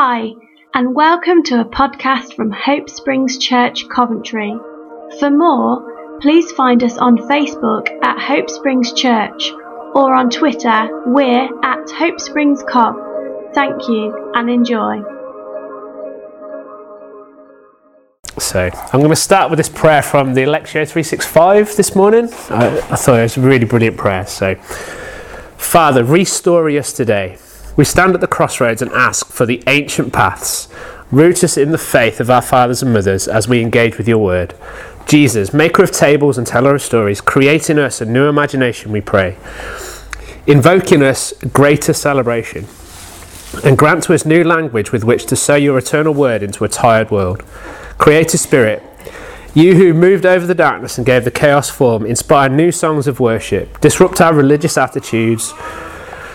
Hi, and welcome to a podcast from Hope Springs Church, Coventry. For more, please find us on Facebook at Hope Springs Church or on Twitter, we're at Hope Springs Cov. Thank you and enjoy. So I'm going to start with this prayer from the Lectio 365 this morning. I, I thought it was a really brilliant prayer. So, Father, restore us today. We stand at the crossroads and ask for the ancient paths. Root us in the faith of our fathers and mothers as we engage with your word. Jesus, maker of tables and teller of stories, create in us a new imagination, we pray. Invoke in us greater celebration. And grant to us new language with which to sow your eternal word into a tired world. Creator Spirit, you who moved over the darkness and gave the chaos form, inspire new songs of worship, disrupt our religious attitudes,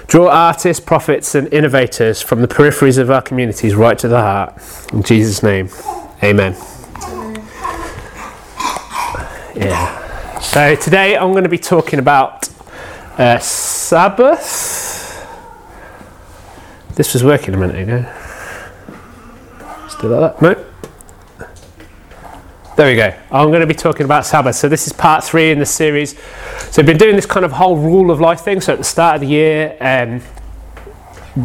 draw artists, prophets, and innovators from the peripheries of our communities right to the heart. In Jesus' name, amen. Yeah. So today I'm going to be talking about uh, Sabbath. This was working a minute ago. Still like that? No. There we go. I'm going to be talking about Sabbath. So this is part three in the series. So I've been doing this kind of whole rule of life thing. So at the start of the year, um,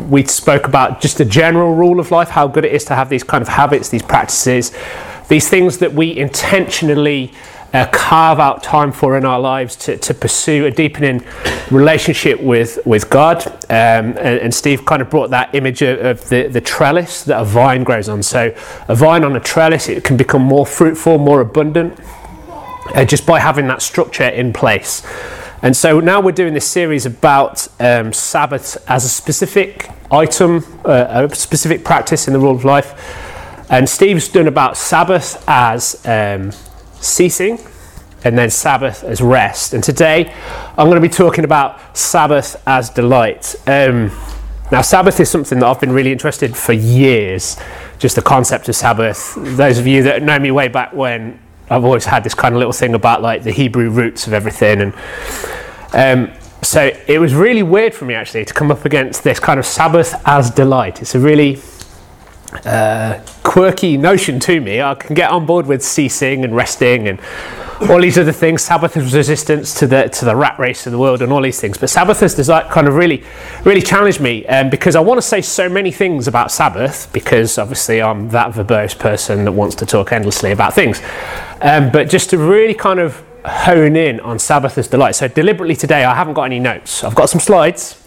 we spoke about just a general rule of life, how good it is to have these kind of habits, these practices, these things that we intentionally uh, carve out time for in our lives to, to pursue a deepening relationship with, with God. Um, and, and, Steve kind of brought that image of, of, the, the trellis that a vine grows on. So, a vine on a trellis, it can become more fruitful, more abundant, uh, just by having that structure in place. And so now we're doing this series about um, Sabbath as a specific item, uh, a specific practice in the rule of life. And Steve's done about Sabbath as um, ceasing and then Sabbath as rest. And today I'm going to be talking about Sabbath as delight. Um, now, Sabbath is something that I've been really interested in for years, just the concept of Sabbath. Those of you that know me way back when, I've always had this kind of little thing about like the Hebrew roots of everything. And um, so it was really weird for me actually to come up against this kind of Sabbath as delight. It's a really uh, quirky notion to me. I can get on board with ceasing and resting and all these other things. Sabbath is resistance to the to the rat race of the world and all these things. But Sabbath has kind of really, really challenged me um, because I want to say so many things about Sabbath because obviously I'm that verbose person that wants to talk endlessly about things. Um, but just to really kind of hone in on Sabbath as delight. So deliberately today I haven't got any notes. I've got some slides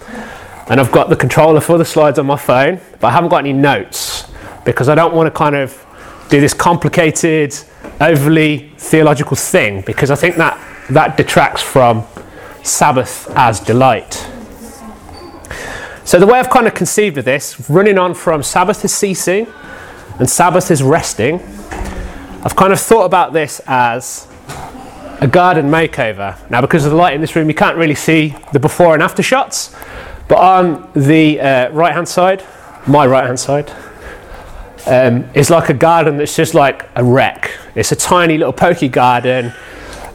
and I've got the controller for the slides on my phone, but I haven't got any notes because I don't want to kind of do this complicated, overly theological thing because I think that that detracts from Sabbath as delight. So, the way I've kind of conceived of this, running on from Sabbath is ceasing and Sabbath is resting, I've kind of thought about this as a garden makeover. Now, because of the light in this room, you can't really see the before and after shots, but on the uh, right hand side, my right hand side, um, is like a garden that's just like a wreck. It's a tiny little pokey garden.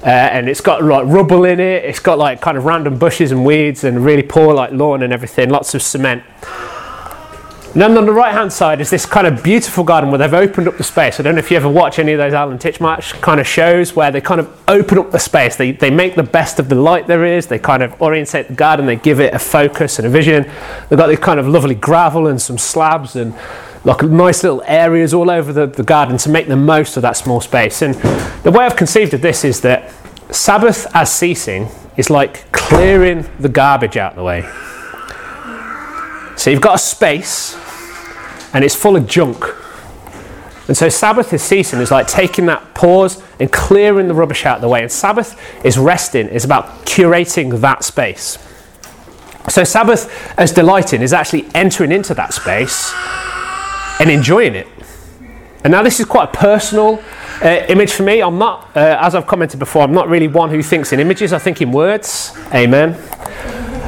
Uh, and it's got like rubble in it. It's got like kind of random bushes and weeds and really poor like lawn and everything. Lots of cement. And then on the right hand side is this kind of beautiful garden where they've opened up the space. I don't know if you ever watch any of those Alan Titchmarsh kind of shows where they kind of open up the space. They, they make the best of the light there is. They kind of orientate the garden. They give it a focus and a vision. They've got this kind of lovely gravel and some slabs and like nice little areas all over the, the garden to make the most of that small space. And the way I've conceived of this is that Sabbath as ceasing is like clearing the garbage out of the way. So you've got a space and it's full of junk. And so Sabbath is ceasing is like taking that pause and clearing the rubbish out of the way. And Sabbath is resting, is about curating that space. So Sabbath as delighting is actually entering into that space and enjoying it. And now this is quite a personal uh, image for me. I'm not, uh, as I've commented before, I'm not really one who thinks in images. I think in words. Amen.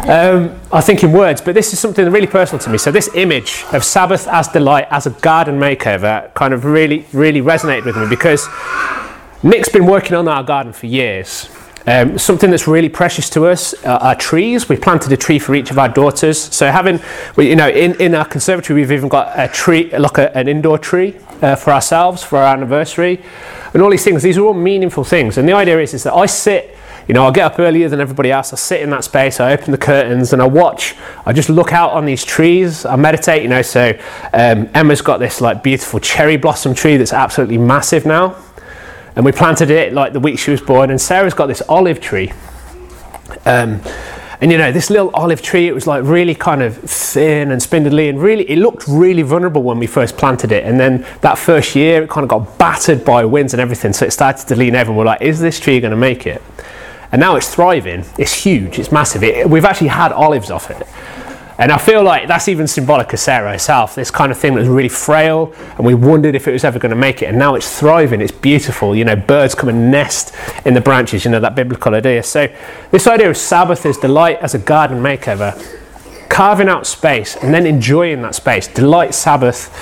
Um, I think in words, but this is something really personal to me. So this image of Sabbath as delight, as a garden makeover, kind of really, really resonated with me because Nick's been working on our garden for years. Um, something that's really precious to us are trees. We planted a tree for each of our daughters. So having, you know, in, in our conservatory, we've even got a tree, like a, an indoor tree uh, for ourselves for our anniversary, and all these things. These are all meaningful things. And the idea is, is that I sit, you know, I get up earlier than everybody else. I sit in that space. I open the curtains and I watch. I just look out on these trees. I meditate. You know, so um, Emma's got this like beautiful cherry blossom tree that's absolutely massive now and we planted it like the week she was born. And Sarah's got this olive tree. Um, and you know, this little olive tree, it was like really kind of thin and spindly, and really, it looked really vulnerable when we first planted it. And then that first year, it kind of got battered by winds and everything, so it started to lean over. And we're like, is this tree going to make it? And now it's thriving. It's huge. It's massive. It, we've actually had olives off it. And I feel like that's even symbolic of Sarah herself, this kind of thing that was really frail, and we wondered if it was ever going to make it. And now it's thriving, it's beautiful. You know, birds come and nest in the branches, you know, that biblical idea. So, this idea of Sabbath is delight as a garden makeover, carving out space and then enjoying that space. Delight, Sabbath.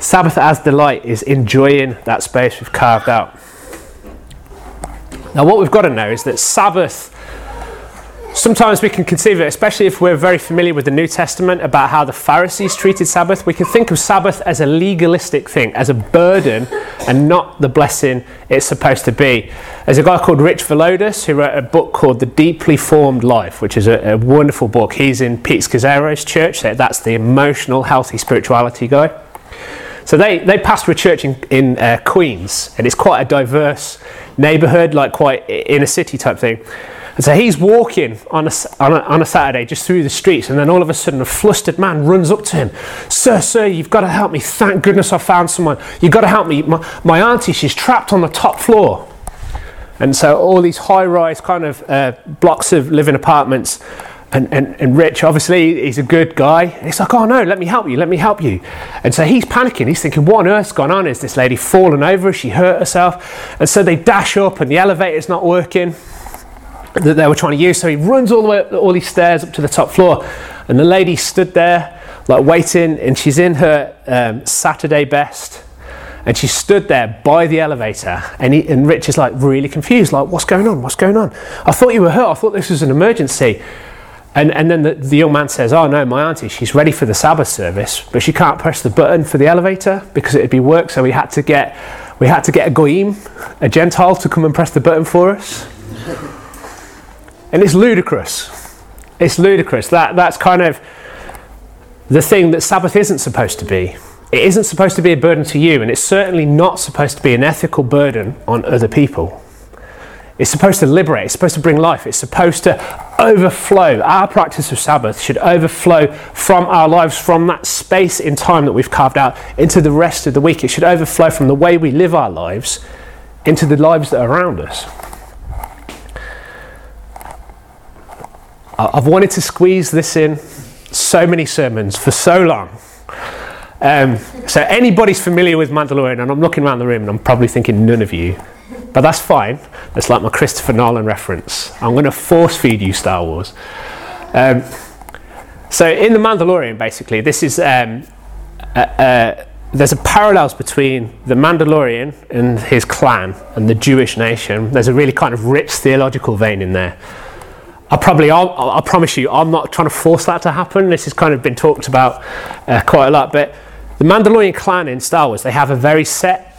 Sabbath as delight is enjoying that space we've carved out. Now, what we've got to know is that Sabbath Sometimes we can conceive it, especially if we're very familiar with the New Testament, about how the Pharisees treated Sabbath. We can think of Sabbath as a legalistic thing, as a burden, and not the blessing it's supposed to be. There's a guy called Rich Villodas who wrote a book called The Deeply Formed Life, which is a, a wonderful book. He's in Pete Scazzero's church, that's the emotional, healthy spirituality guy. So they, they pastor a church in, in uh, Queens, and it's quite a diverse neighbourhood, like quite inner city type thing. And so he's walking on a, on, a, on a Saturday just through the streets, and then all of a sudden a flustered man runs up to him. Sir, sir, you've got to help me. Thank goodness I found someone. You've got to help me. My, my auntie, she's trapped on the top floor. And so all these high rise kind of uh, blocks of living apartments. And, and, and Rich, obviously, he's a good guy. He's like, oh no, let me help you, let me help you. And so he's panicking. He's thinking, what on earth's gone on? Is this lady fallen over? Has she hurt herself? And so they dash up, and the elevator's not working that they were trying to use. So he runs all the way up all these stairs up to the top floor, and the lady stood there like waiting, and she's in her um, Saturday best, and she stood there by the elevator, and, he, and Rich is like really confused, like what's going on? What's going on? I thought you were hurt. I thought this was an emergency. And, and then the, the young man says, Oh no, my auntie, she's ready for the Sabbath service, but she can't press the button for the elevator because it'd be work. So we had to get we had to get a goyim, a Gentile, to come and press the button for us. And it's ludicrous. It's ludicrous. That, that's kind of the thing that Sabbath isn't supposed to be. It isn't supposed to be a burden to you, and it's certainly not supposed to be an ethical burden on other people. It's supposed to liberate, it's supposed to bring life, it's supposed to overflow. Our practice of Sabbath should overflow from our lives, from that space in time that we've carved out, into the rest of the week. It should overflow from the way we live our lives into the lives that are around us. I've wanted to squeeze this in so many sermons for so long. Um, so anybody's familiar with Mandalorian, and I'm looking around the room and I'm probably thinking none of you, but that's fine. That's like my Christopher Nolan reference. I'm going to force feed you Star Wars. Um, so in the Mandalorian, basically, this is um, uh, uh, there's a parallels between the Mandalorian and his clan and the Jewish nation. There's a really kind of rich theological vein in there. I probably, I'll, I promise you, I'm not trying to force that to happen. This has kind of been talked about uh, quite a lot. But the Mandalorian clan in Star Wars, they have a very set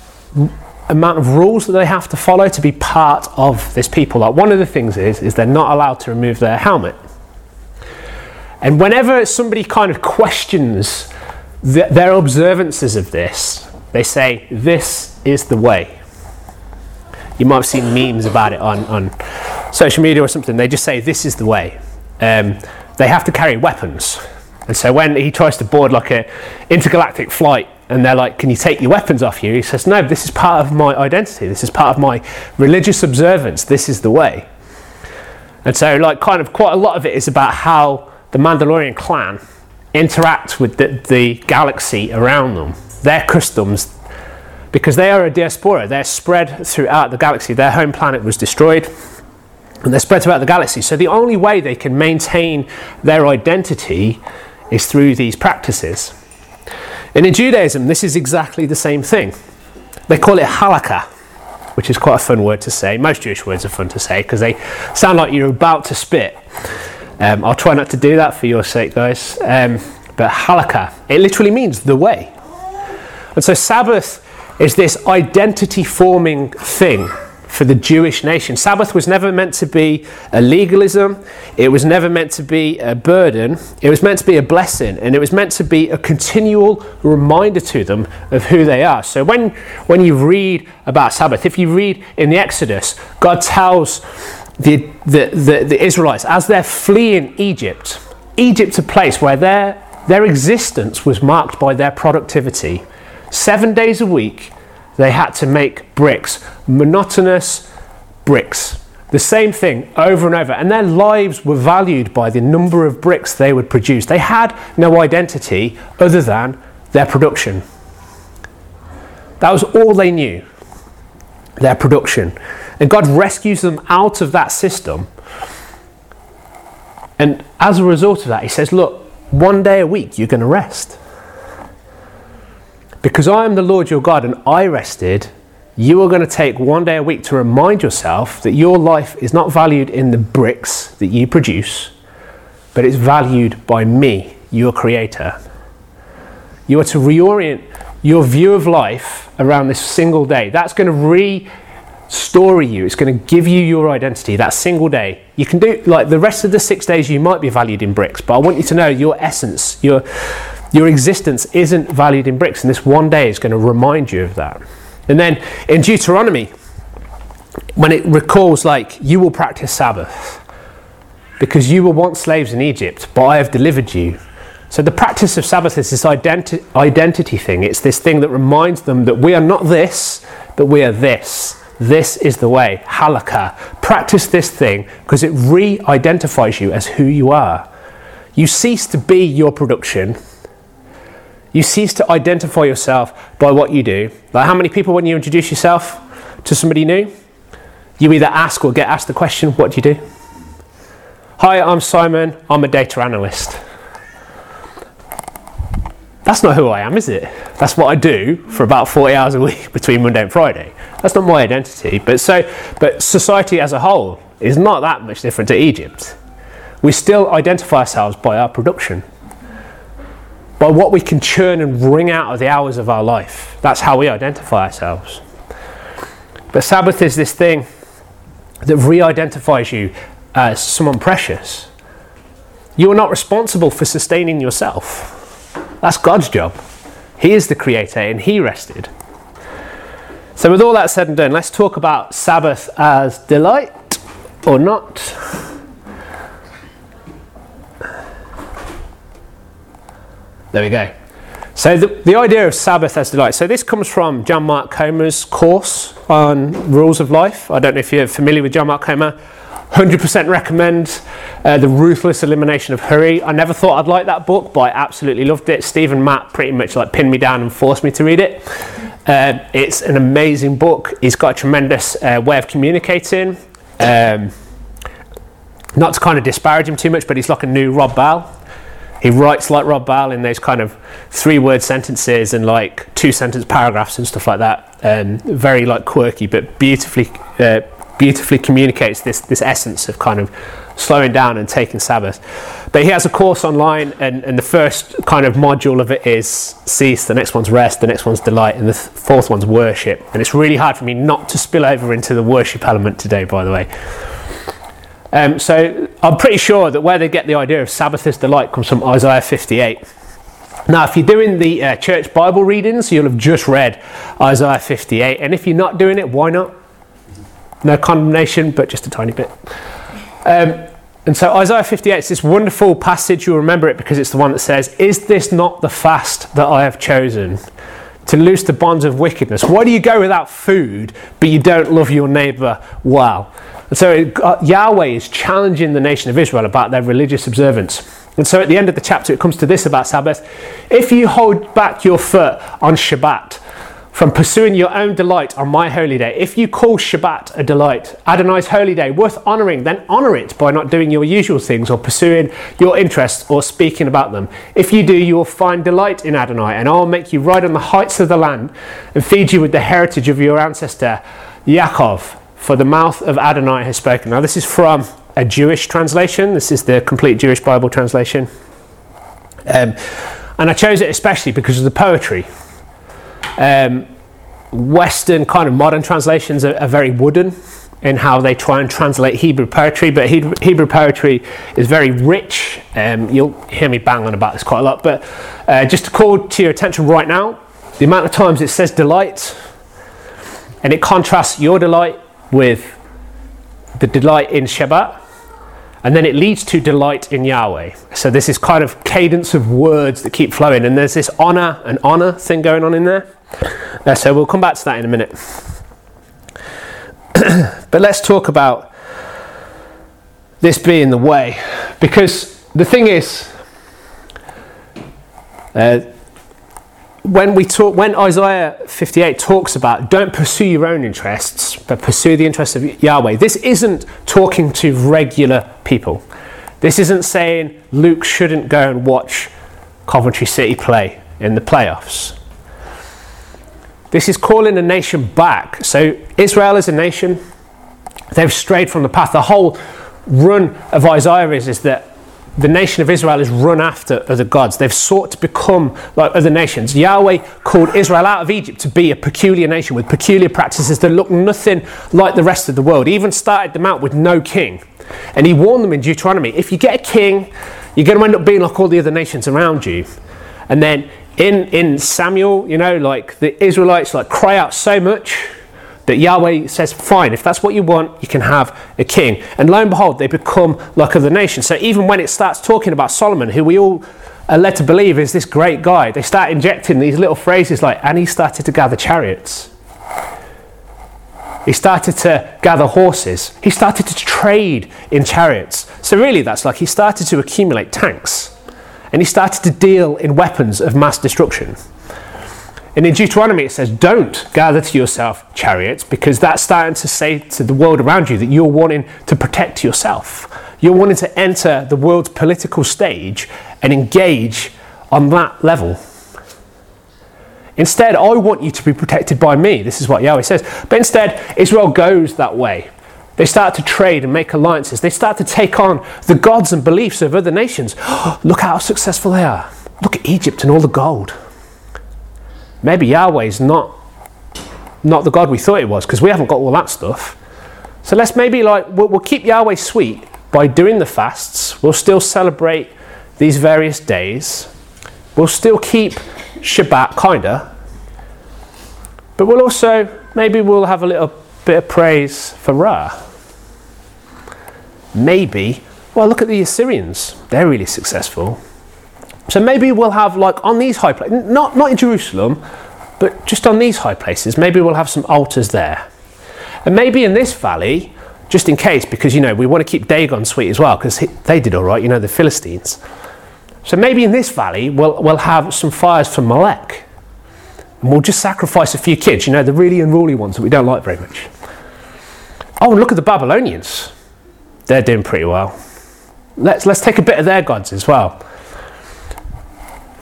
amount of rules that they have to follow to be part of this people. Like one of the things is, is they're not allowed to remove their helmet. And whenever somebody kind of questions the, their observances of this, they say, This is the way. You might have seen memes about it on, on social media or something, they just say, This is the way. Um, they have to carry weapons. And so when he tries to board like a intergalactic flight and they're like, Can you take your weapons off you? He says, No, this is part of my identity. This is part of my religious observance. This is the way. And so, like, kind of quite a lot of it is about how the Mandalorian clan interact with the, the galaxy around them, their customs, because they are a diaspora. They're spread throughout the galaxy. Their home planet was destroyed and they're spread throughout the galaxy. So the only way they can maintain their identity is through these practices. And in Judaism, this is exactly the same thing. They call it halakha. which is quite a fun word to say. Most Jewish words are fun to say because they sound like you're about to spit. Um, I'll try not to do that for your sake, guys. Um, but halakha, it literally means the way. And so Sabbath is this identity forming thing for the Jewish nation. Sabbath was never meant to be a legalism, it was never meant to be a burden, it was meant to be a blessing, and it was meant to be a continual reminder to them of who they are. So when, when you read about Sabbath, if you read in the Exodus, God tells the, the, the, the Israelites as they're fleeing Egypt, Egypt's a place where their, their existence was marked by their productivity. Seven days a week, they had to make bricks, monotonous bricks. The same thing over and over. And their lives were valued by the number of bricks they would produce. They had no identity other than their production. That was all they knew their production. And God rescues them out of that system. And as a result of that, He says, Look, one day a week you're going to rest. Because I am the Lord your God and I rested, you are going to take one day a week to remind yourself that your life is not valued in the bricks that you produce, but it's valued by me, your creator. You are to reorient your view of life around this single day. That's going to restore you. It's going to give you your identity that single day. You can do like the rest of the six days you might be valued in bricks, but I want you to know your essence, your your existence isn't valued in bricks, and this one day is going to remind you of that. And then in Deuteronomy, when it recalls, like, you will practice Sabbath because you were once slaves in Egypt, but I have delivered you. So the practice of Sabbath is this identi- identity thing. It's this thing that reminds them that we are not this, but we are this. This is the way. Halakha. Practice this thing because it re identifies you as who you are. You cease to be your production you cease to identify yourself by what you do. Like how many people, when you introduce yourself to somebody new, you either ask or get asked the question, What do you do? Hi, I'm Simon. I'm a data analyst. That's not who I am, is it? That's what I do for about 40 hours a week between Monday and Friday. That's not my identity. But so but society as a whole is not that much different to Egypt. We still identify ourselves by our production by what we can churn and wring out of the hours of our life. That's how we identify ourselves. But Sabbath is this thing that re identifies you as someone precious. You are not responsible for sustaining yourself. That's God's job. He is the creator and He rested. So, with all that said and done, let's talk about Sabbath as delight or not. There we go. So the, the idea of Sabbath as delight. So this comes from John Mark Comer's course on rules of life. I don't know if you're familiar with John Mark Comer. 100% recommend uh, The Ruthless Elimination of Hurry. I never thought I'd like that book, but I absolutely loved it. Steve and Matt pretty much like pinned me down and forced me to read it. Uh, it's an amazing book. He's got a tremendous uh, way of communicating. Um, not to kind of disparage him too much, but he's like a new Rob Bell. He writes like Rob Bell in those kind of three word sentences and like two sentence paragraphs and stuff like that. Um, very like quirky, but beautifully uh, beautifully communicates this this essence of kind of slowing down and taking Sabbath. But he has a course online, and, and the first kind of module of it is cease, the next one's rest, the next one's delight, and the th- fourth one's worship. And it's really hard for me not to spill over into the worship element today, by the way. Um, so I'm pretty sure that where they get the idea of Sabbath is delight comes from Isaiah 58. Now, if you're doing the uh, church Bible readings, you'll have just read Isaiah 58. And if you're not doing it, why not? No condemnation, but just a tiny bit. Um, and so Isaiah 58 is this wonderful passage. You'll remember it because it's the one that says, Is this not the fast that I have chosen? To loose the bonds of wickedness. Why do you go without food, but you don't love your neighbour well? And so uh, Yahweh is challenging the nation of Israel about their religious observance. And so at the end of the chapter, it comes to this about Sabbath. If you hold back your foot on Shabbat from pursuing your own delight on my holy day, if you call Shabbat a delight, Adonai's holy day, worth honouring, then honour it by not doing your usual things or pursuing your interests or speaking about them. If you do, you will find delight in Adonai, and I will make you ride on the heights of the land and feed you with the heritage of your ancestor Yaakov, for the mouth of Adonai has spoken. Now, this is from a Jewish translation. This is the complete Jewish Bible translation. Um, and I chose it especially because of the poetry. Um, Western kind of modern translations are, are, very wooden in how they try and translate Hebrew poetry, but Hebrew poetry is very rich. Um, you'll hear me banging about this quite a lot, but uh, just to call to your attention right now, the amount of times it says delight, and it contrasts your delight with the delight in Shabbat, and then it leads to delight in Yahweh. So this is kind of cadence of words that keep flowing, and there's this honor and honor thing going on in there. Uh, so we'll come back to that in a minute. but let's talk about this being the way, because the thing is, uh, when we talk, when Isaiah 58 talks about don't pursue your own interests, but pursue the interests of Yahweh, this isn't talking to regular people. This isn't saying Luke shouldn't go and watch Coventry City play in the playoffs. This is calling a nation back. So, Israel is a nation, they've strayed from the path. The whole run of Isaiah is, is that the nation of Israel is run after other gods. They've sought to become like other nations. Yahweh called Israel out of Egypt to be a peculiar nation with peculiar practices that look nothing like the rest of the world. He even started them out with no king. And he warned them in Deuteronomy if you get a king, you're going to end up being like all the other nations around you. And then in, in Samuel, you know, like the Israelites like cry out so much that Yahweh says, fine, if that's what you want, you can have a king. And lo and behold, they become like other nations. So even when it starts talking about Solomon, who we all are led to believe is this great guy, they start injecting these little phrases like, and he started to gather chariots. He started to gather horses. He started to trade in chariots. So, really, that's like he started to accumulate tanks and he started to deal in weapons of mass destruction. And in Deuteronomy, it says, Don't gather to yourself chariots, because that's starting to say to the world around you that you're wanting to protect yourself. You're wanting to enter the world's political stage and engage on that level. Instead, I want you to be protected by me. This is what Yahweh says. But instead, Israel goes that way. They start to trade and make alliances. They start to take on the gods and beliefs of other nations. Look how successful they are. Look at Egypt and all the gold. Maybe Yahweh's not not the God we thought it was because we haven't got all that stuff. So let's maybe like we'll, we'll keep Yahweh sweet by doing the fasts. We'll still celebrate these various days. We'll still keep Shabbat kinda. But we'll also maybe we'll have a little bit of praise for Ra. Maybe, well, look at the Assyrians. They're really successful. So maybe we'll have, like, on these high places, not, not in Jerusalem, but just on these high places, maybe we'll have some altars there. And maybe in this valley, just in case, because, you know, we want to keep Dagon sweet as well, because they did all right, you know, the Philistines. So maybe in this valley, we'll, we'll have some fires for Molech and we'll just sacrifice a few kids, you know, the really unruly ones that we don't like very much. Oh, and look at the Babylonians. They're doing pretty well. Let's, let's take a bit of their gods as well.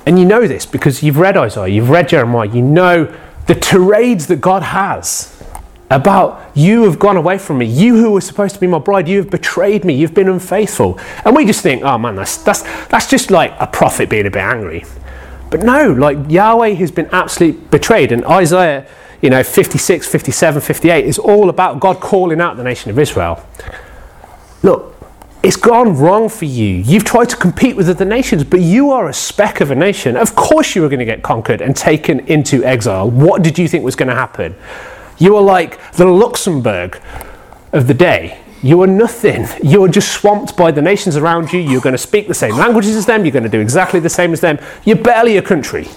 And you know this because you've read Isaiah, you've read Jeremiah, you know the tirades that God has about you have gone away from me. You who were supposed to be my bride, you have betrayed me, you've been unfaithful. And we just think, oh man, that's, that's, that's just like a prophet being a bit angry. But no, like Yahweh has been absolutely betrayed. And Isaiah, you know, 56, 57, 58 is all about God calling out the nation of Israel. Look, it's gone wrong for you. You've tried to compete with other nations, but you are a speck of a nation. Of course, you were going to get conquered and taken into exile. What did you think was going to happen? You are like the Luxembourg of the day. You are nothing. You are just swamped by the nations around you. You're going to speak the same languages as them. You're going to do exactly the same as them. You're barely a country.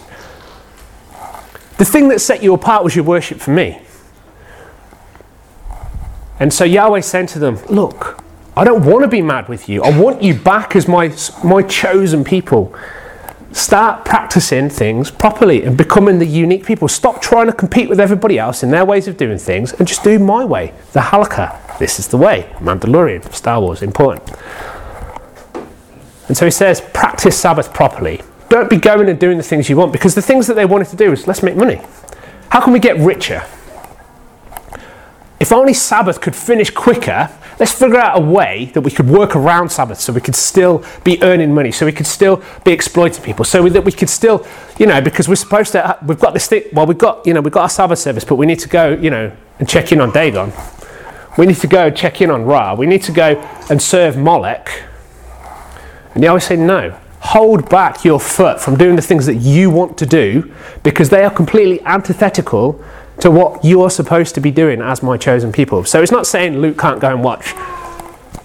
The thing that set you apart was your worship for me. And so Yahweh said to them, Look, I don't want to be mad with you. I want you back as my, my chosen people. Start practicing things properly and becoming the unique people. Stop trying to compete with everybody else in their ways of doing things and just do my way, the halakha. This is the way. Mandalorian, Star Wars, important. And so he says, practice Sabbath properly. Don't be going and doing the things you want because the things that they wanted to do is let's make money. How can we get richer? if only Sabbath could finish quicker, let's figure out a way that we could work around Sabbath so we could still be earning money, so we could still be exploiting people, so that we could still, you know, because we're supposed to, we've got this thing, well, we've got, you know, we've got our Sabbath service, but we need to go, you know, and check in on Dagon. We need to go check in on Ra. We need to go and serve Molech. And Yahweh say, no. Hold back your foot from doing the things that you want to do because they are completely antithetical to what you are supposed to be doing as my chosen people. So it's not saying Luke can't go and watch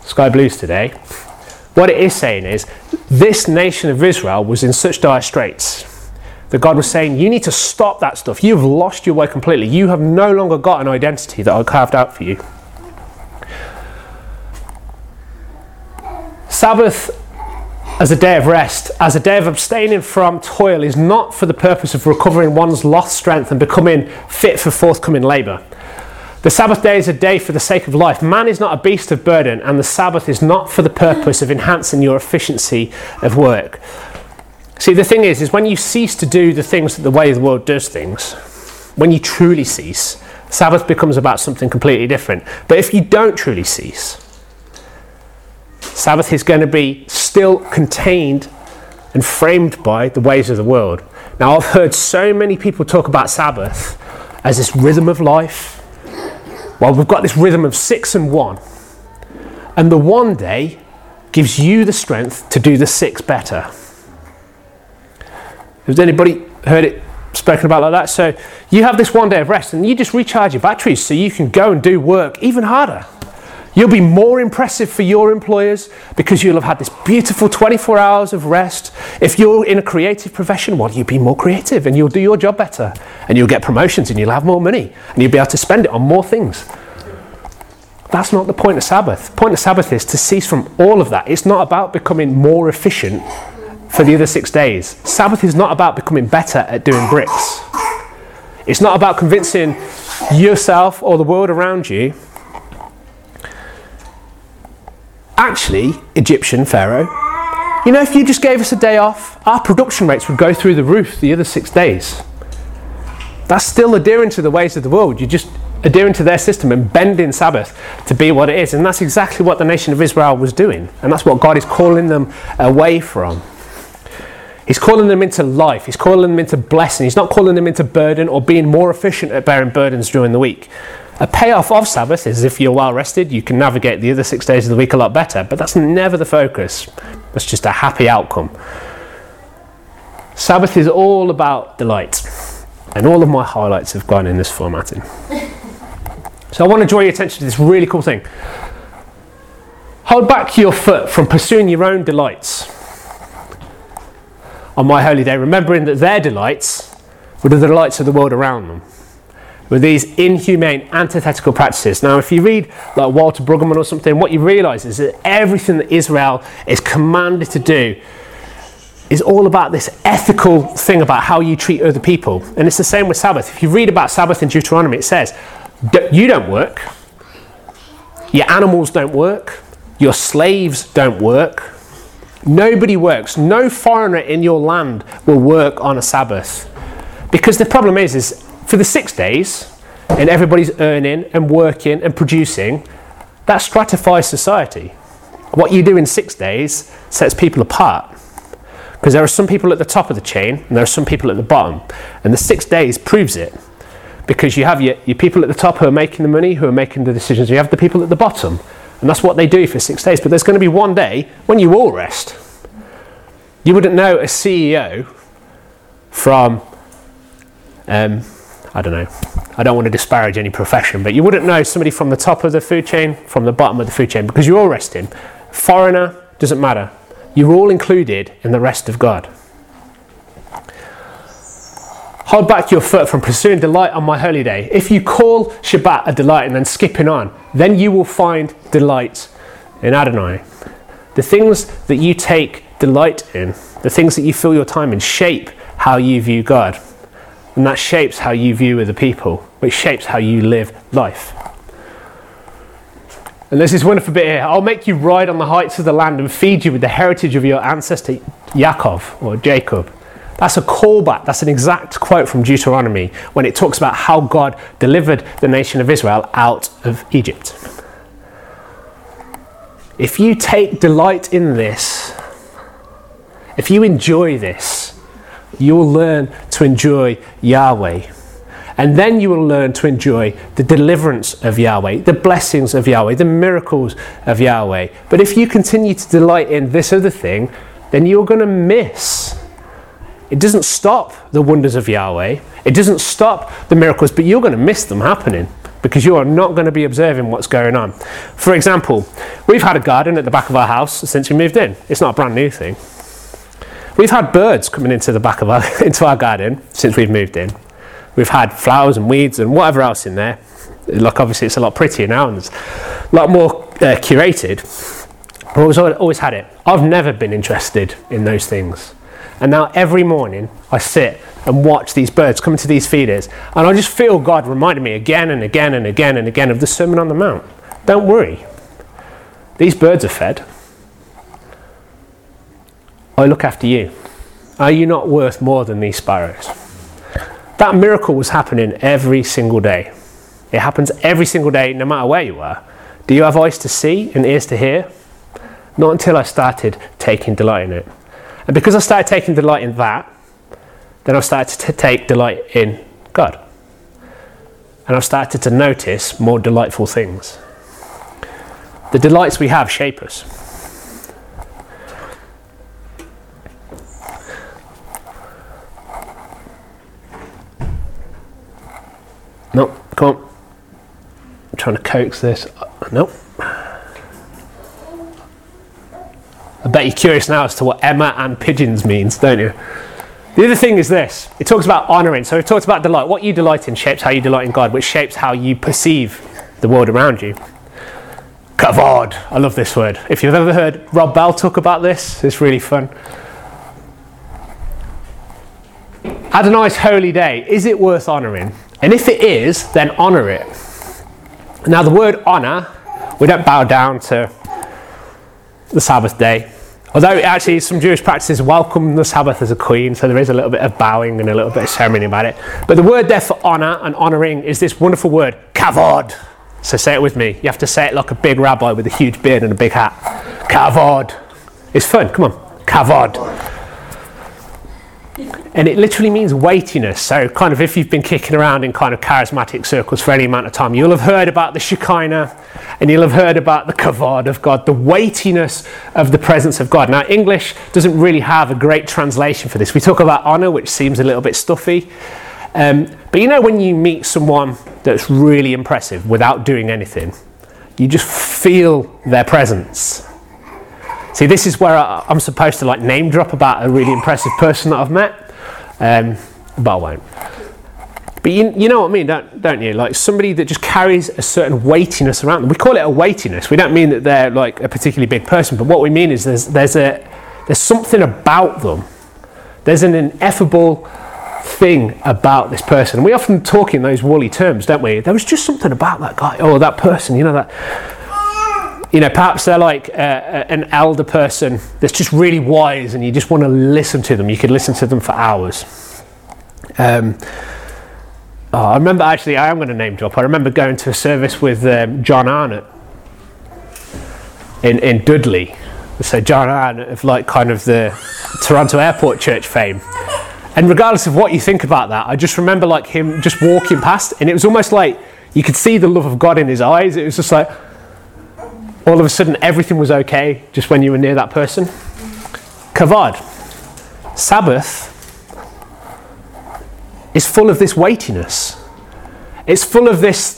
Sky Blues today. What it is saying is this nation of Israel was in such dire straits that God was saying, You need to stop that stuff. You've lost your way completely. You have no longer got an identity that I carved out for you. Sabbath as a day of rest, as a day of abstaining from toil, is not for the purpose of recovering one's lost strength and becoming fit for forthcoming labour. The Sabbath day is a day for the sake of life. Man is not a beast of burden, and the Sabbath is not for the purpose of enhancing your efficiency of work. See, the thing is, is when you cease to do the things that the way the world does things, when you truly cease, Sabbath becomes about something completely different. But if you don't truly cease, Sabbath is going to be still contained and framed by the ways of the world. Now, I've heard so many people talk about Sabbath as this rhythm of life. Well, we've got this rhythm of six and one. And the one day gives you the strength to do the six better. Has anybody heard it spoken about like that? So you have this one day of rest and you just recharge your batteries so you can go and do work even harder. You'll be more impressive for your employers because you'll have had this beautiful 24 hours of rest. If you're in a creative profession, well, you'll be more creative and you'll do your job better and you'll get promotions and you'll have more money and you'll be able to spend it on more things. That's not the point of Sabbath. The point of Sabbath is to cease from all of that. It's not about becoming more efficient for the other six days. Sabbath is not about becoming better at doing bricks. It's not about convincing yourself or the world around you actually Egyptian Pharaoh. You know, if you just gave us a day off, our production rates would go through the roof the other six days. That's still adhering to the ways of the world. You're just adhering to their system and bending Sabbath to be what it is. And that's exactly what the nation of Israel was doing. And that's what God is calling them away from. He's calling them into life. He's calling them into blessing. He's not calling them into burden or being more efficient at bearing burdens during the week. A payoff of Sabbath is if you're well rested, you can navigate the other six days of the week a lot better, but that's never the focus. That's just a happy outcome. Sabbath is all about delight, and all of my highlights have gone in this formatting. so I want to draw your attention to this really cool thing. Hold back your foot from pursuing your own delights on my holy day, remembering that their delights were the delights of the world around them with these inhumane, antithetical practices. Now, if you read like Walter Brueggemann or something, what you realise is that everything that Israel is commanded to do is all about this ethical thing about how you treat other people. And it's the same with Sabbath. If you read about Sabbath in Deuteronomy, it says, You don't work, your animals don't work, your slaves don't work. Nobody works. No foreigner in your land will work on a Sabbath. Because the problem is, is for the six days, and everybody's earning and working and producing, that stratifies society. What you do in six days sets people apart. Because there are some people at the top of the chain and there are some people at the bottom. And the six days proves it. Because you have your, your people at the top who are making the money, who are making the decisions. You have the people at the bottom. And that's what they do for six days. But there's going to be one day when you all rest. You wouldn't know a CEO from um, I don't know. I don't want to disparage any profession, but you wouldn't know somebody from the top of the food chain from the bottom of the food chain because you're all resting. Foreigner doesn't matter. You're all included in the rest of God. Hold back your foot from pursuing delight on my holy day. If you call Shabbat a delight and then skipping on, then you will find delight in Adonai. The things that you take delight in, the things that you fill your time in, shape how you view God. And that shapes how you view other people, which shapes how you live life. And this wonderful bit here I'll make you ride on the heights of the land and feed you with the heritage of your ancestor Yaakov or Jacob. That's a callback. That's an exact quote from Deuteronomy when it talks about how God delivered the nation of Israel out of Egypt. If you take delight in this, if you enjoy this, you will learn to enjoy Yahweh. And then you will learn to enjoy the deliverance of Yahweh, the blessings of Yahweh, the miracles of Yahweh. But if you continue to delight in this other thing, then you're going to miss. It doesn't stop the wonders of Yahweh, it doesn't stop the miracles, but you're going to miss them happening because you are not going to be observing what's going on. For example, we've had a garden at the back of our house since we moved in. It's not a brand new thing. We've had birds coming into the back of our into our garden since we've moved in. We've had flowers and weeds and whatever else in there. Like obviously it's a lot prettier now and it's a lot more uh, curated. But I've always, always had it. I've never been interested in those things. And now every morning I sit and watch these birds come to these feeders, and I just feel God reminding me again and again and again and again of the Sermon on the Mount. Don't worry, these birds are fed. I look after you. Are you not worth more than these sparrows? That miracle was happening every single day. It happens every single day, no matter where you are. Do you have eyes to see and ears to hear? Not until I started taking delight in it. And because I started taking delight in that, then I've started to take delight in God. And I've started to notice more delightful things. The delights we have shape us. Nope, come on. I'm trying to coax this. Nope. I bet you're curious now as to what Emma and pigeons means, don't you? The other thing is this it talks about honouring. So it talks about delight. What you delight in shapes how you delight in God, which shapes how you perceive the world around you. Kavod. I love this word. If you've ever heard Rob Bell talk about this, it's really fun. Adonai's holy day. Is it worth honouring? And if it is, then honour it. Now, the word honour, we don't bow down to the Sabbath day. Although actually some Jewish practices welcome the Sabbath as a queen, so there is a little bit of bowing and a little bit of ceremony about it. But the word there for honour and honouring is this wonderful word, kavod. So say it with me. You have to say it like a big rabbi with a huge beard and a big hat. Kavod. It's fun. Come on. Kavod and it literally means weightiness. So, kind of, if you've been kicking around in kind of charismatic circles for any amount of time, you'll have heard about the Shekinah and you'll have heard about the kavod of God, the weightiness of the presence of God. Now, English doesn't really have a great translation for this. We talk about honor, which seems a little bit stuffy. Um, but you know, when you meet someone that's really impressive without doing anything, you just feel their presence. See, this is where I, am supposed to like name drop about a really impressive person that I've met, um, but I won't. But you, you know what I mean, don't, don't you? Like somebody that just carries a certain weightiness around them. We call it a weightiness. We don't mean that they're like a particularly big person, but what we mean is there's, there's, a, there's something about them. There's an ineffable thing about this person. We often talk in those woolly terms, don't we? There was just something about that guy or that person, you know, that you know, perhaps they're like uh, uh, an elder person that's just really wise and you just want to listen to them. You could listen to them for hours. Um, oh, I remember actually, I am going to name drop. I remember going to a service with um, John Arnott in, in Dudley. So, John Arnott of like kind of the Toronto Airport Church fame. And regardless of what you think about that, I just remember like him just walking past and it was almost like you could see the love of God in his eyes. It was just like, all of a sudden everything was okay just when you were near that person. Kavod, Sabbath, is full of this weightiness. It's full of this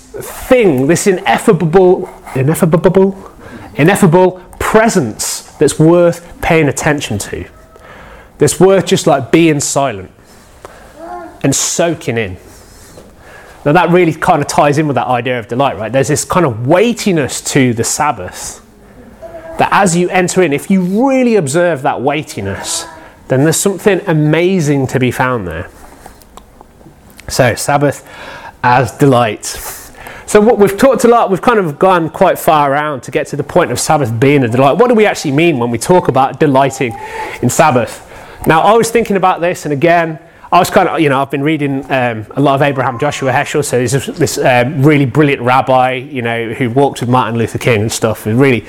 thing, this ineffable, ineffable, ineffable presence that's worth paying attention to. That's worth just like being silent and soaking in. Now, that really kind of ties in with that idea of delight, right? There's this kind of weightiness to the Sabbath that as you enter in, if you really observe that weightiness, then there's something amazing to be found there. So, Sabbath as delight. So, what we've talked a lot, we've kind of gone quite far around to get to the point of Sabbath being a delight. What do we actually mean when we talk about delighting in Sabbath? Now, I was thinking about this, and again, I was kind of, you know, I've been reading um, a lot of Abraham Joshua Heschel, so he's this um, really brilliant rabbi, you know, who walked with Martin Luther King and stuff, and really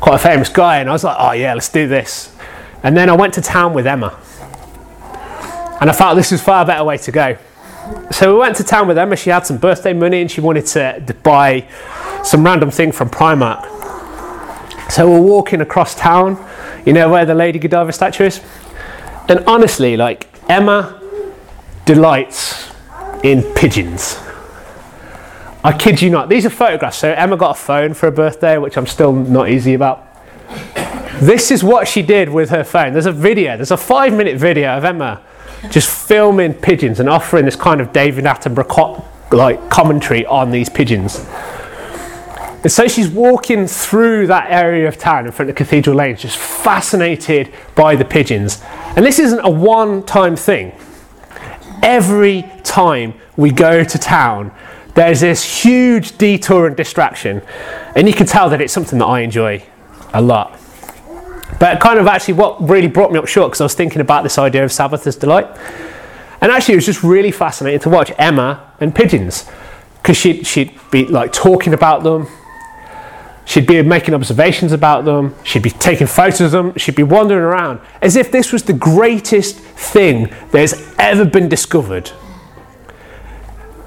quite a famous guy. And I was like, oh yeah, let's do this. And then I went to town with Emma, and I felt this was far better way to go. So we went to town with Emma. She had some birthday money, and she wanted to buy some random thing from Primark. So we're walking across town, you know where the Lady Godiva statue is, and honestly, like Emma delights in pigeons. I kid you not. These are photographs. So Emma got a phone for her birthday, which I'm still not easy about. This is what she did with her phone. There's a video. There's a five minute video of Emma just filming pigeons and offering this kind of David Attenborough like commentary on these pigeons. And so she's walking through that area of town in front of Cathedral Lane, just fascinated by the pigeons. And this isn't a one time thing every time we go to town, there's this huge detour and distraction. And you can tell that it's something that I enjoy a lot. But kind of actually, what really brought me up short, because I was thinking about this idea of Sabbath as delight. And actually, it was just really fascinating to watch Emma and pigeons, because she'd, she'd be like talking about them, She'd be making observations about them. She'd be taking photos of them. She'd be wandering around as if this was the greatest thing that has ever been discovered.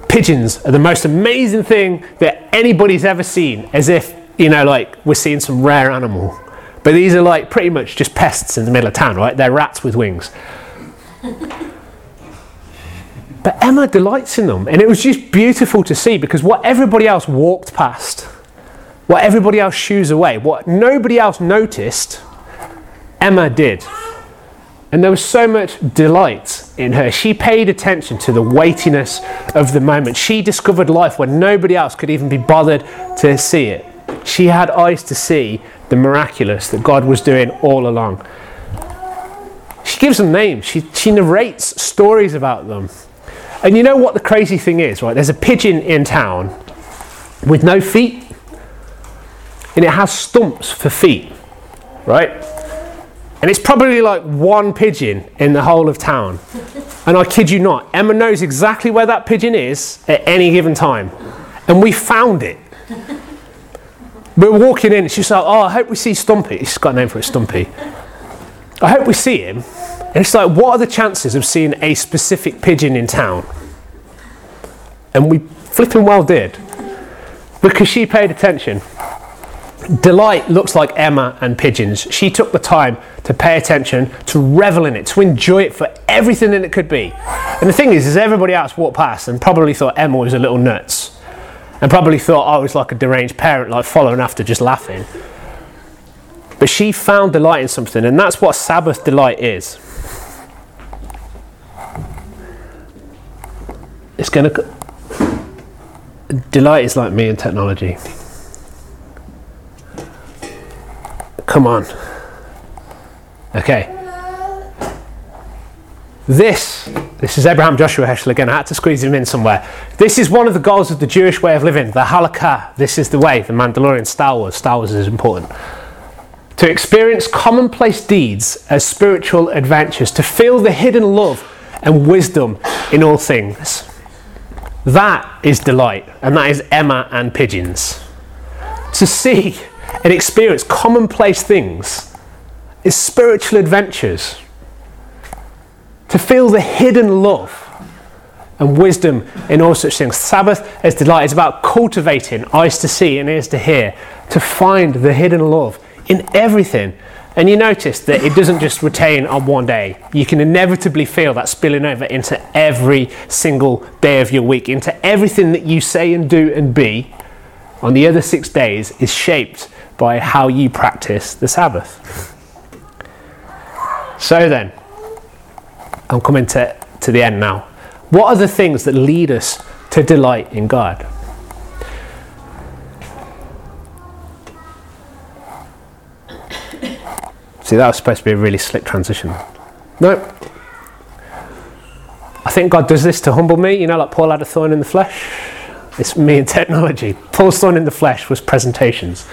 Pigeons are the most amazing thing that anybody's ever seen, as if, you know, like we're seeing some rare animal. But these are like pretty much just pests in the middle of town, right? They're rats with wings. but Emma delights in them, and it was just beautiful to see because what everybody else walked past what everybody else shoos away, what nobody else noticed, Emma did. And there was so much delight in her. She paid attention to the weightiness of the moment. She discovered life when nobody else could even be bothered to see it. She had eyes to see the miraculous that God was doing all along. She gives them names, she, she narrates stories about them. And you know what the crazy thing is, right? There's a pigeon in town with no feet and it has stumps for feet, right? And it's probably like one pigeon in the whole of town. And I kid you not, Emma knows exactly where that pigeon is at any given time. And we found it. We're walking in, she's like, Oh, I hope we see Stumpy. She's got a name for it, Stumpy. I hope we see him. And it's like, What are the chances of seeing a specific pigeon in town? And we flipping well did. Because she paid attention. Delight looks like Emma and pigeons. She took the time to pay attention, to revel in it, to enjoy it for everything that it could be. And the thing is, is everybody else walked past and probably thought Emma was a little nuts, and probably thought oh, I was like a deranged parent, like following after, just laughing. But she found delight in something, and that's what Sabbath delight is. It's going to. Delight is like me in technology. Come on. Okay. This, this is Abraham Joshua Heschel again. I had to squeeze him in somewhere. This is one of the goals of the Jewish way of living, the halakha. This is the way, the Mandalorian, Star Wars. Star Wars is important. To experience commonplace deeds as spiritual adventures, to feel the hidden love and wisdom in all things. That is delight, and that is Emma and pigeons. To see and experience commonplace things is spiritual adventures. To feel the hidden love and wisdom in all such things. Sabbath is delight It's about cultivating eyes to see and ears to hear, to find the hidden love in everything. And you notice that it doesn't just retain on one day. You can inevitably feel that spilling over into every single day of your week, into everything that you say and do and be on the other six days is shaped by how you practice the Sabbath. So then, I'm coming to, to the end now. What are the things that lead us to delight in God? See, that was supposed to be a really slick transition. No. I think God does this to humble me, you know, like Paul had a thorn in the flesh. It's me and technology. Paul's thorn in the flesh was presentations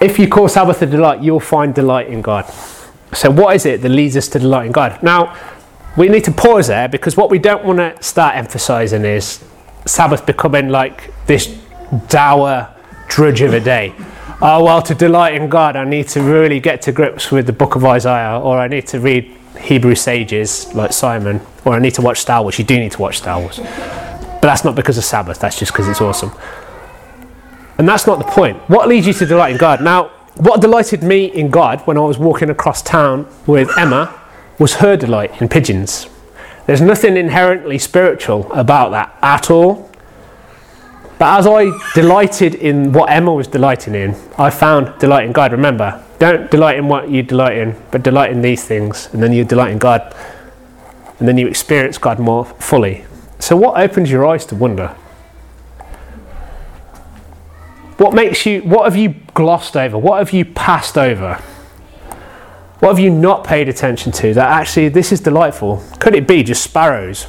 if you call Sabbath a delight, you'll find delight in God. So, what is it that leads us to delight in God? Now, we need to pause there because what we don't want to start emphasizing is Sabbath becoming like this dour drudge of a day. Oh, well, to delight in God, I need to really get to grips with the book of Isaiah, or I need to read Hebrew sages like Simon, or I need to watch Star Wars. You do need to watch Star Wars. But that's not because of Sabbath, that's just because it's awesome. And that's not the point. What leads you to delight in God? Now, what delighted me in God when I was walking across town with Emma was her delight in pigeons. There's nothing inherently spiritual about that at all. But as I delighted in what Emma was delighting in, I found delight in God. Remember, don't delight in what you delight in, but delight in these things, and then you delight in God, and then you experience God more fully. So, what opens your eyes to wonder? What makes you, what have you glossed over? What have you passed over? What have you not paid attention to that actually this is delightful? Could it be just sparrows?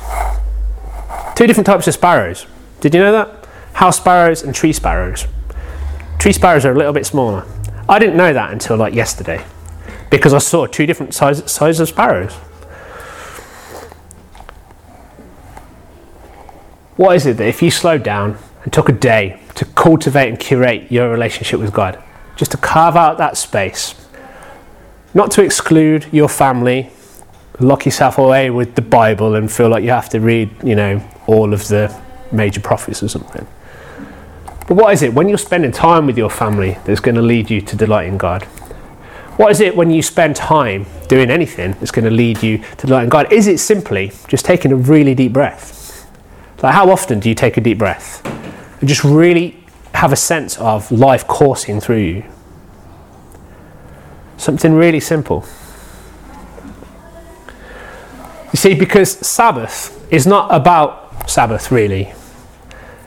Two different types of sparrows. Did you know that? House sparrows and tree sparrows. Tree sparrows are a little bit smaller. I didn't know that until like yesterday because I saw two different sizes size of sparrows. What is it that if you slowed down and took a day to cultivate and curate your relationship with God, just to carve out that space, not to exclude your family, lock yourself away with the Bible and feel like you have to read, you know, all of the major prophets or something. But what is it when you're spending time with your family that's going to lead you to delight in God? What is it when you spend time doing anything that's going to lead you to delight in God? Is it simply just taking a really deep breath? Like, how often do you take a deep breath and just really have a sense of life coursing through you? Something really simple. You see, because Sabbath is not about Sabbath really,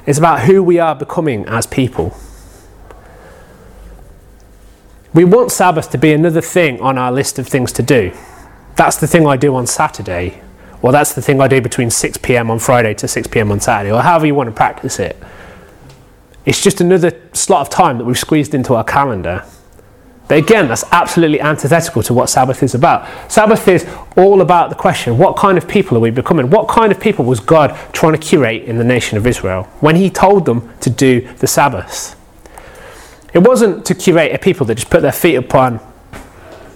it's about who we are becoming as people. We want Sabbath to be another thing on our list of things to do. That's the thing I do on Saturday, or that's the thing I do between 6 pm on Friday to 6 pm on Saturday, or however you want to practice it. It's just another slot of time that we've squeezed into our calendar but again, that's absolutely antithetical to what Sabbath is about. Sabbath is all about the question what kind of people are we becoming? What kind of people was God trying to curate in the nation of Israel when He told them to do the Sabbath? It wasn't to curate a people that just put their feet upon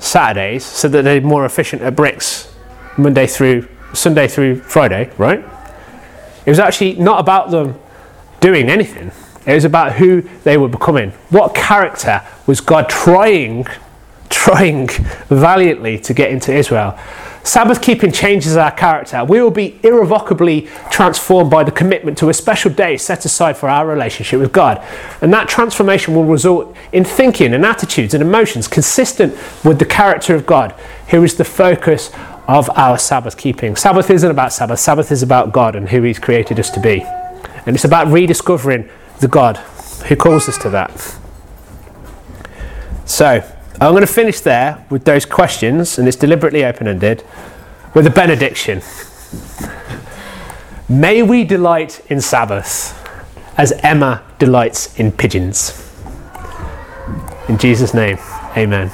Saturdays so that they're more efficient at bricks Monday through Sunday through Friday, right? It was actually not about them doing anything. It was about who they were becoming. What character was God trying, trying valiantly to get into Israel? Sabbath keeping changes our character. We will be irrevocably transformed by the commitment to a special day set aside for our relationship with God. And that transformation will result in thinking and attitudes and emotions consistent with the character of God, who is the focus of our Sabbath keeping. Sabbath isn't about Sabbath, Sabbath is about God and who He's created us to be. And it's about rediscovering the God who calls us to that. So, I'm going to finish there with those questions, and it's deliberately open ended, with a benediction. May we delight in Sabbath as Emma delights in pigeons. In Jesus' name, amen.